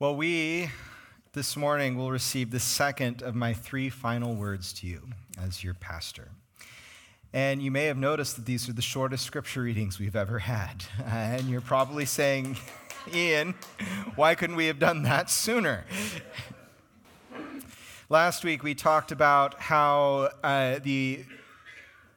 Well, we this morning will receive the second of my three final words to you as your pastor. And you may have noticed that these are the shortest scripture readings we've ever had. And you're probably saying, Ian, why couldn't we have done that sooner? Last week we talked about how uh, the,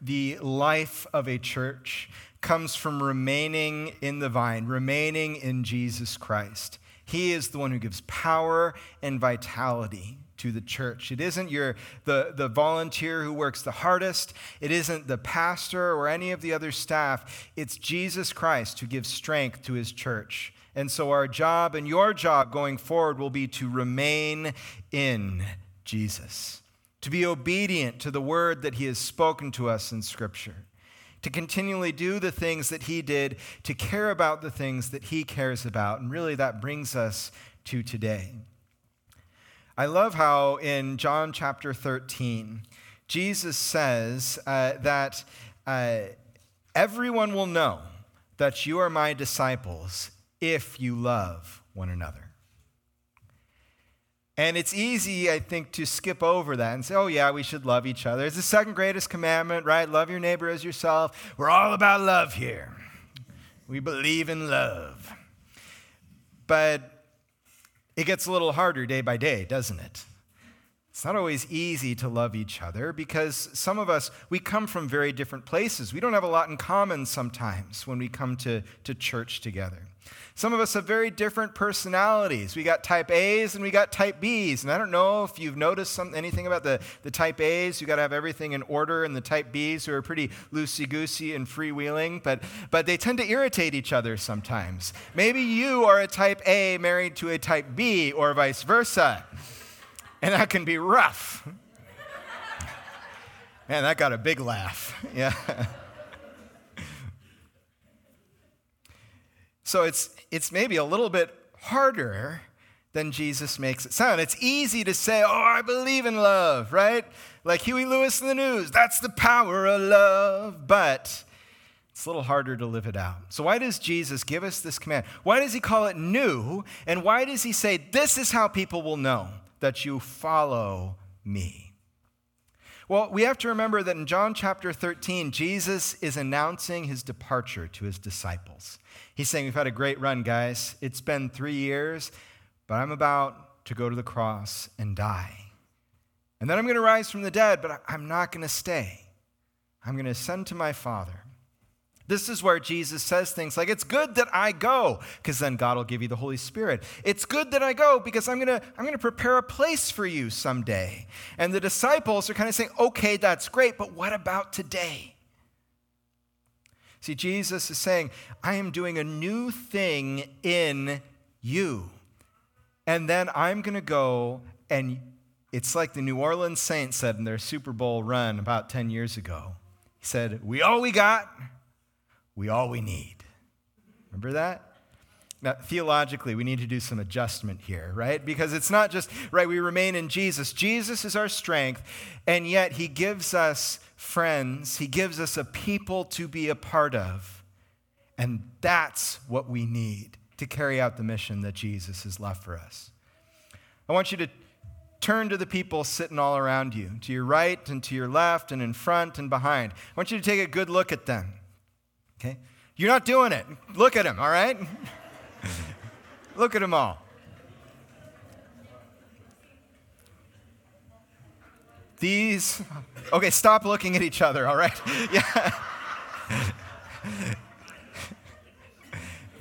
the life of a church comes from remaining in the vine, remaining in Jesus Christ. He is the one who gives power and vitality to the church. It isn't your the, the volunteer who works the hardest. It isn't the pastor or any of the other staff. It's Jesus Christ who gives strength to his church. And so our job and your job going forward will be to remain in Jesus, to be obedient to the word that he has spoken to us in Scripture, to continually do the things that he did, to care about the things that he cares about. And really, that brings us to today. I love how in John chapter 13, Jesus says uh, that uh, everyone will know that you are my disciples if you love one another. And it's easy, I think, to skip over that and say, oh, yeah, we should love each other. It's the second greatest commandment, right? Love your neighbor as yourself. We're all about love here. We believe in love. But it gets a little harder day by day, doesn't it? It's not always easy to love each other because some of us, we come from very different places. We don't have a lot in common sometimes when we come to, to church together. Some of us have very different personalities. We got type A's and we got type B's. And I don't know if you've noticed some, anything about the, the type A's. You got to have everything in order, and the type B's who are pretty loosey goosey and freewheeling, but, but they tend to irritate each other sometimes. Maybe you are a type A married to a type B, or vice versa. And that can be rough. Man, that got a big laugh. Yeah. So it's, it's maybe a little bit harder than Jesus makes it sound. It's easy to say, oh, I believe in love, right? Like Huey Lewis and the News, that's the power of love. But it's a little harder to live it out. So, why does Jesus give us this command? Why does he call it new? And why does he say, this is how people will know that you follow me? Well, we have to remember that in John chapter 13, Jesus is announcing his departure to his disciples. He's saying, We've had a great run, guys. It's been three years, but I'm about to go to the cross and die. And then I'm going to rise from the dead, but I'm not going to stay. I'm going to ascend to my Father. This is where Jesus says things like, It's good that I go, because then God will give you the Holy Spirit. It's good that I go because I'm going to I'm to prepare a place for you someday. And the disciples are kind of saying, Okay, that's great, but what about today? See, Jesus is saying, I am doing a new thing in you. And then I'm going to go, and it's like the New Orleans Saints said in their Super Bowl run about 10 years ago. He said, We all we got we all we need. Remember that? Now, theologically, we need to do some adjustment here, right? Because it's not just, right, we remain in Jesus. Jesus is our strength, and yet He gives us friends, He gives us a people to be a part of. And that's what we need to carry out the mission that Jesus has left for us. I want you to turn to the people sitting all around you, to your right and to your left and in front and behind. I want you to take a good look at them. Okay? You're not doing it. Look at him, all right? Look at them all. These, okay, stop looking at each other, all right? Yeah.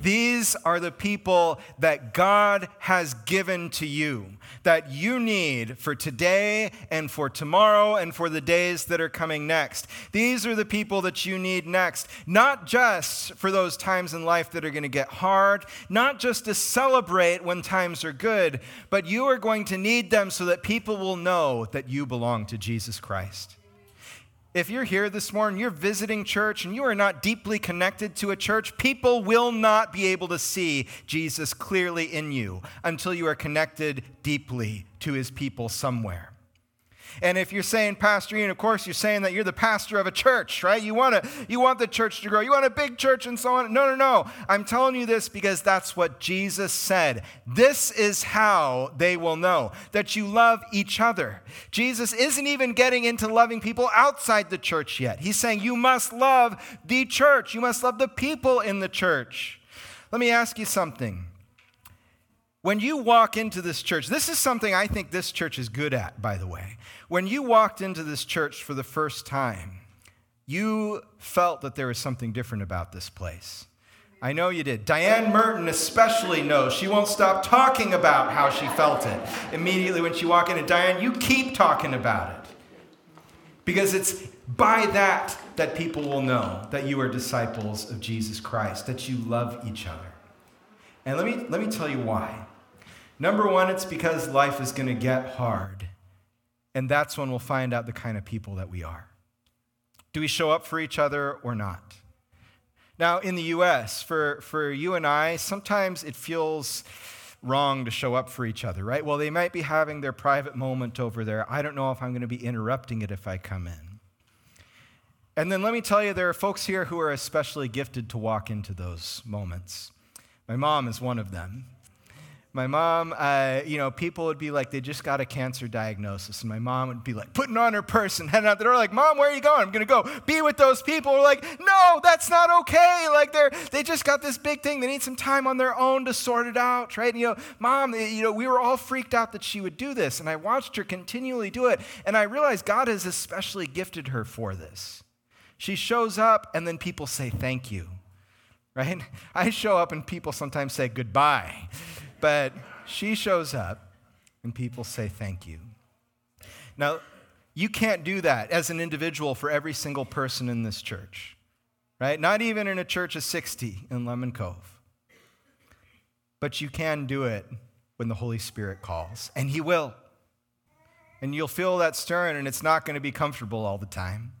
These are the people that God has given to you, that you need for today and for tomorrow and for the days that are coming next. These are the people that you need next, not just for those times in life that are going to get hard, not just to celebrate when times are good, but you are going to need them so that people will know that you belong to Jesus Christ. If you're here this morning, you're visiting church, and you are not deeply connected to a church, people will not be able to see Jesus clearly in you until you are connected deeply to his people somewhere. And if you're saying Pastor Ian, of course you're saying that you're the pastor of a church, right? You want to you want the church to grow. You want a big church and so on. No, no, no. I'm telling you this because that's what Jesus said. This is how they will know that you love each other. Jesus isn't even getting into loving people outside the church yet. He's saying you must love the church. You must love the people in the church. Let me ask you something. When you walk into this church, this is something I think this church is good at, by the way. When you walked into this church for the first time, you felt that there was something different about this place. I know you did. Diane Merton especially knows. She won't stop talking about how she felt it immediately when she walked in. And Diane, you keep talking about it. Because it's by that that people will know that you are disciples of Jesus Christ, that you love each other. And let me, let me tell you why. Number one, it's because life is going to get hard. And that's when we'll find out the kind of people that we are. Do we show up for each other or not? Now, in the US, for, for you and I, sometimes it feels wrong to show up for each other, right? Well, they might be having their private moment over there. I don't know if I'm going to be interrupting it if I come in. And then let me tell you, there are folks here who are especially gifted to walk into those moments. My mom is one of them. My mom, uh, you know, people would be like, they just got a cancer diagnosis. And my mom would be like, putting on her purse and heading out the door, like, Mom, where are you going? I'm going to go be with those people. We're like, no, that's not okay. Like, they're, they just got this big thing. They need some time on their own to sort it out, right? And, you know, Mom, eh, you know, we were all freaked out that she would do this. And I watched her continually do it. And I realized God has especially gifted her for this. She shows up, and then people say, thank you, right? I show up, and people sometimes say goodbye. But she shows up and people say thank you. Now, you can't do that as an individual for every single person in this church, right? Not even in a church of 60 in Lemon Cove. But you can do it when the Holy Spirit calls, and He will. And you'll feel that stirring, and it's not going to be comfortable all the time.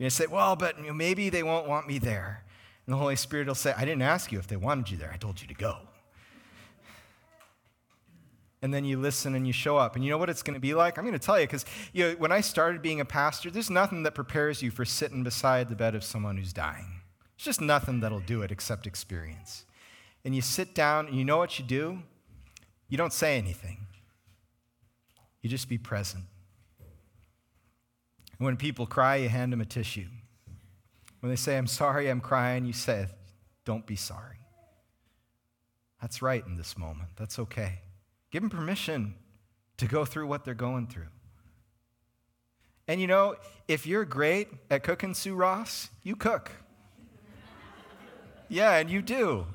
To say, well, but maybe they won't want me there. And the Holy Spirit will say, I didn't ask you if they wanted you there, I told you to go and then you listen and you show up. And you know what it's going to be like? I'm going to tell you because you know, when I started being a pastor, there's nothing that prepares you for sitting beside the bed of someone who's dying. It's just nothing that'll do it except experience. And you sit down and you know what you do? You don't say anything, you just be present. And when people cry, you hand them a tissue. When they say, I'm sorry, I'm crying, you say, Don't be sorry. That's right in this moment. That's okay. Give them permission to go through what they're going through. And you know, if you're great at cooking Sue Ross, you cook. yeah, and you do.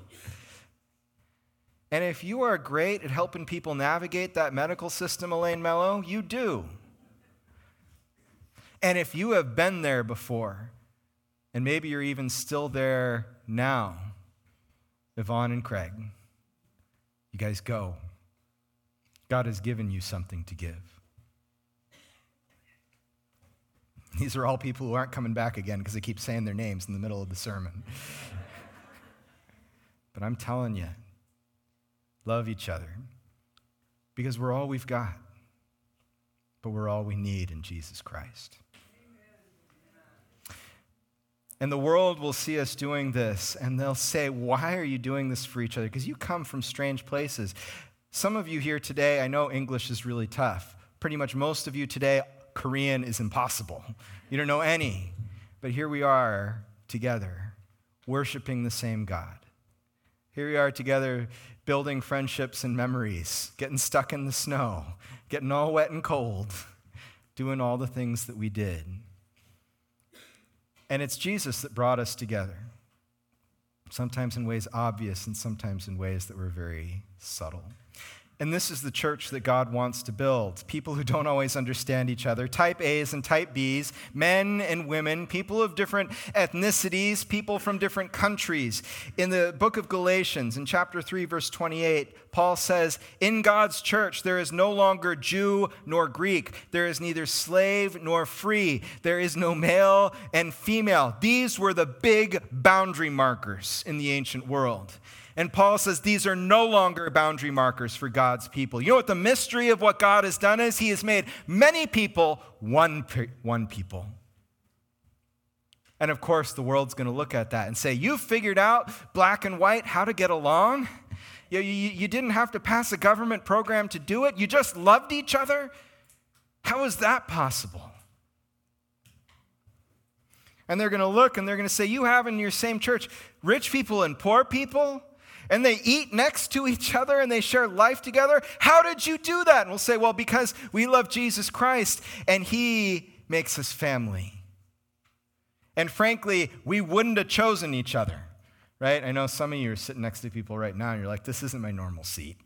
And if you are great at helping people navigate that medical system, Elaine Mello, you do. And if you have been there before, and maybe you're even still there now, Yvonne and Craig, you guys go. God has given you something to give. These are all people who aren't coming back again because they keep saying their names in the middle of the sermon. but I'm telling you, love each other because we're all we've got, but we're all we need in Jesus Christ. And the world will see us doing this and they'll say, Why are you doing this for each other? Because you come from strange places. Some of you here today, I know English is really tough. Pretty much most of you today, Korean is impossible. You don't know any. But here we are together, worshiping the same God. Here we are together, building friendships and memories, getting stuck in the snow, getting all wet and cold, doing all the things that we did. And it's Jesus that brought us together, sometimes in ways obvious and sometimes in ways that were very subtle. And this is the church that God wants to build. People who don't always understand each other, type A's and type B's, men and women, people of different ethnicities, people from different countries. In the book of Galatians, in chapter 3, verse 28, Paul says, In God's church, there is no longer Jew nor Greek. There is neither slave nor free. There is no male and female. These were the big boundary markers in the ancient world. And Paul says these are no longer boundary markers for God's people. You know what the mystery of what God has done is? He has made many people one, one people. And of course, the world's going to look at that and say, You figured out black and white how to get along? You, you, you, didn't have to pass a government program to do it. You just loved each other. How is that possible? And they're going to look and they're going to say, You have in your same church rich people and poor people? And they eat next to each other and they share life together. How did you do that? And we'll say, well, because we love Jesus Christ and he makes us family. And frankly, we wouldn't have chosen each other, right? I know some of you are sitting next to people right now and you're like, this isn't my normal seat.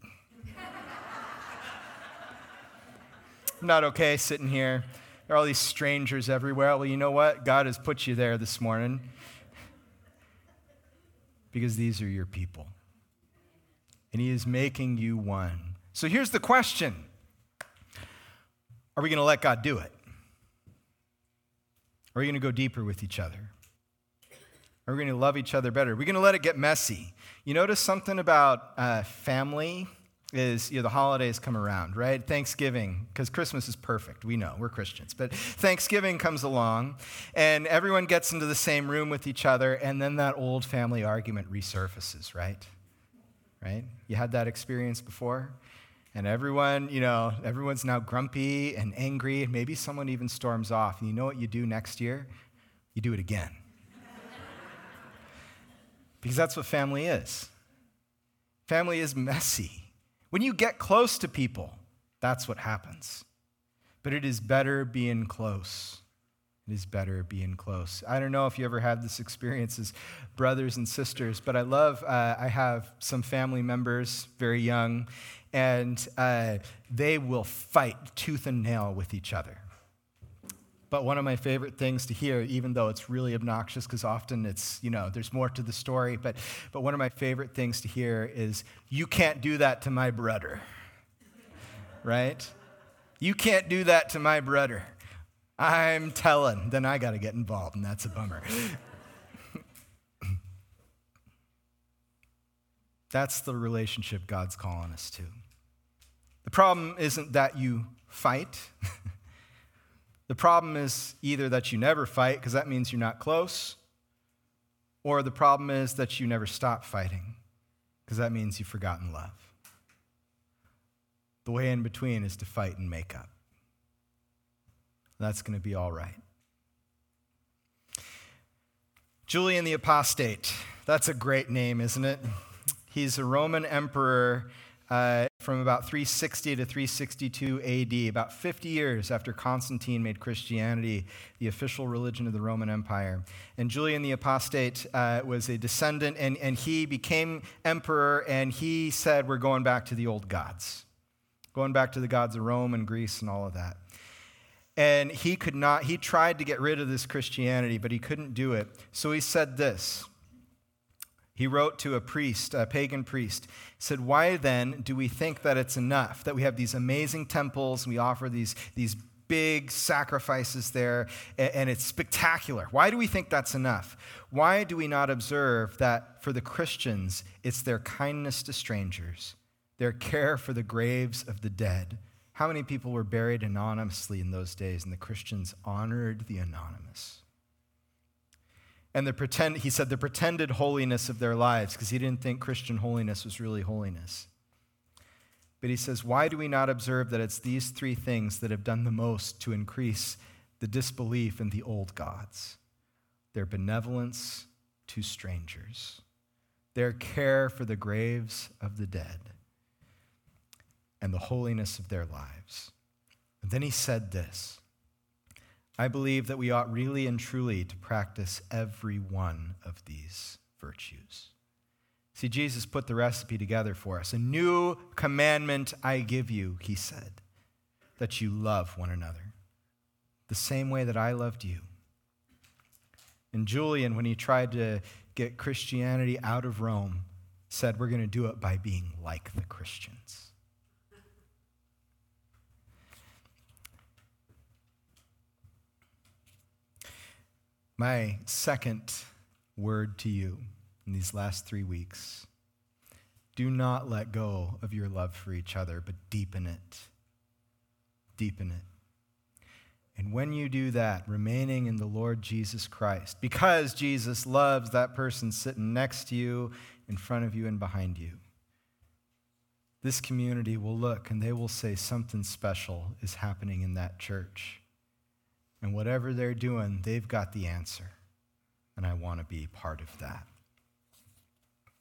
I'm not okay sitting here. There are all these strangers everywhere. Well, you know what? God has put you there this morning because these are your people and He is making you one. So here's the question Are we going to let God do it? Are we going to go deeper with each other? Are we going to love each other better? Are we going to let it get messy? You notice something about uh, family is you know, the holidays come around, right? Thanksgiving, because Christmas is perfect. We know, we're Christians. But Thanksgiving comes along, and everyone gets into the same room with each other, and then that old family argument resurfaces, right? Right? You had that experience before? And everyone, you know, everyone's now grumpy and angry. Maybe someone even storms off. And you know what you do next year? You do it again. because that's what family is. Family is messy. When you get close to people, that's what happens. But it is better being close it is better being close. I don't know if you ever had this experience as brothers and sisters, but I love, uh, I have some family members, very young, and uh, they will fight tooth and nail with each other. But one of my favorite things to hear, even though it's really obnoxious, because often it's, you know, there's more to the story, but, but one of my favorite things to hear is, you can't do that to my brother. right? You can't do that to my brother. I'm telling, then I got to get involved, and that's a bummer. that's the relationship God's calling us to. The problem isn't that you fight. the problem is either that you never fight, because that means you're not close, or the problem is that you never stop fighting, because that means you've forgotten love. The way in between is to fight and make up that's going to be all right. Julian the Apostate. That's a great name, isn't it? He's a Roman emperor uh, from about 360 to 362 AD, about 50 years after Constantine made Christianity the official religion of the Roman Empire. And Julian the Apostate uh, was a descendant, and, and he became emperor, and he said, We're going back to the old gods, going back to the gods of Rome and Greece and all of that. And he could not, he tried to get rid of this Christianity, but he couldn't do it. So he said this. He wrote to a priest, a pagan priest. Said, Why then do we think that it's enough? That we have these amazing temples, we offer these, these big sacrifices there, and it's spectacular. Why do we think that's enough? Why do we not observe that for the Christians, it's their kindness to strangers, their care for the graves of the dead, how many people were buried anonymously in those days, and the Christians honored the anonymous? And the pretend, he said the pretended holiness of their lives, because he didn't think Christian holiness was really holiness. But he says, why do we not observe that it's these three things that have done the most to increase the disbelief in the old gods? Their benevolence to strangers, their care for the graves of the dead and the holiness of their lives. And then he said this I believe that we ought really and truly to practice every one of these virtues. See, Jesus put the recipe together for us. A new commandment I give you, he said, that you love one another the same way that I loved you. And Julian, when he tried to get Christianity out of Rome, said, We're going to do it by being like the Christians. My second word to you in these last three weeks Do not let go of your love for each other, but deepen it. Deepen it. And when you do that, remaining in the Lord Jesus Christ, because Jesus loves that person sitting next to you, in front of you, and behind you, this community will look and they will say something special is happening in that church. And whatever they're doing, they've got the answer. And I want to be part of that.